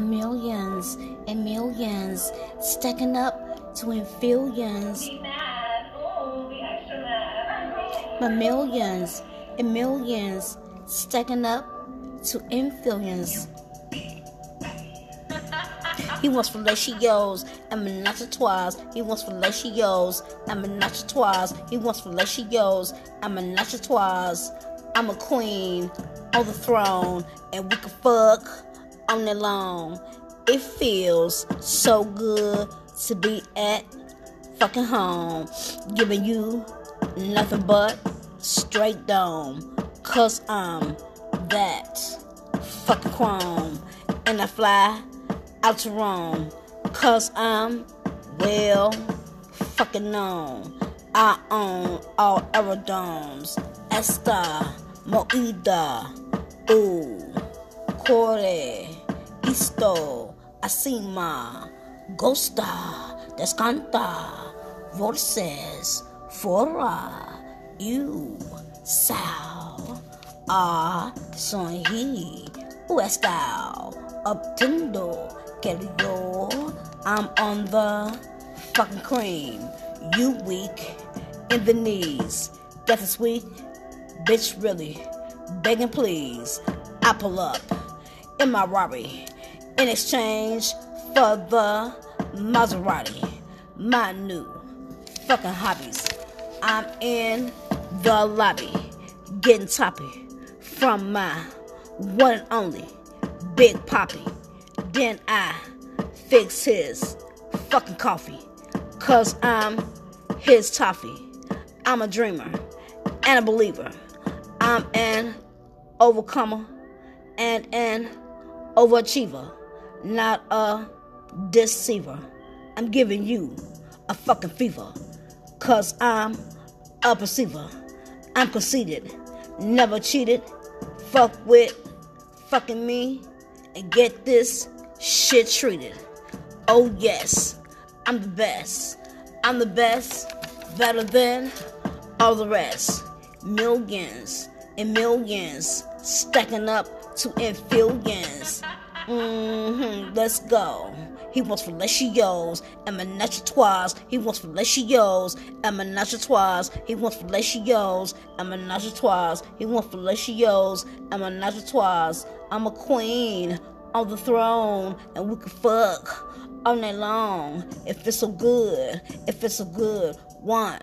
Millions and millions stacking up to infillions. My millions and millions stacking up to infillions. He wants fellatio's and menage He wants fellatio's and menage He wants fellatio's and menage I'm a queen on the throne, and we can fuck on the lawn. It feels so good to be at fucking home, giving you nothing but straight dome. Cause I'm that fucking chrome, and I fly out to Rome. Cause I'm well fucking known. I own all aerodomes. Esta, Moida, U, Core, Isto, Asima, Gosta, Descanta, Voces, Fora, You, Sal, A, Sonhi, Uestao, Obtendo, yo, I'm on the fucking cream. You weak in the knees. This weak, bitch, really. Begging please. I pull up in my Rari in exchange for the Maserati. My new fucking hobbies. I'm in the lobby getting toppy from my one and only Big Poppy. Then I fix his fucking coffee. Cause I'm his toffee. I'm a dreamer and a believer. I'm an overcomer and an overachiever, not a deceiver. I'm giving you a fucking fever. Cause I'm a perceiver. I'm conceited, never cheated. Fuck with fucking me and get this shit treated. Oh, yes, I'm the best. I'm the best, better than all the rest. Millions and millions stacking up to infillions. Mm-hmm, let's go. He wants fellatio's and menage He wants fellatio's and menage He wants fellatio's and menage He wants fellatio's and menage I'm a queen on the throne and we can fuck all night long if it's so good. If it's so good. One,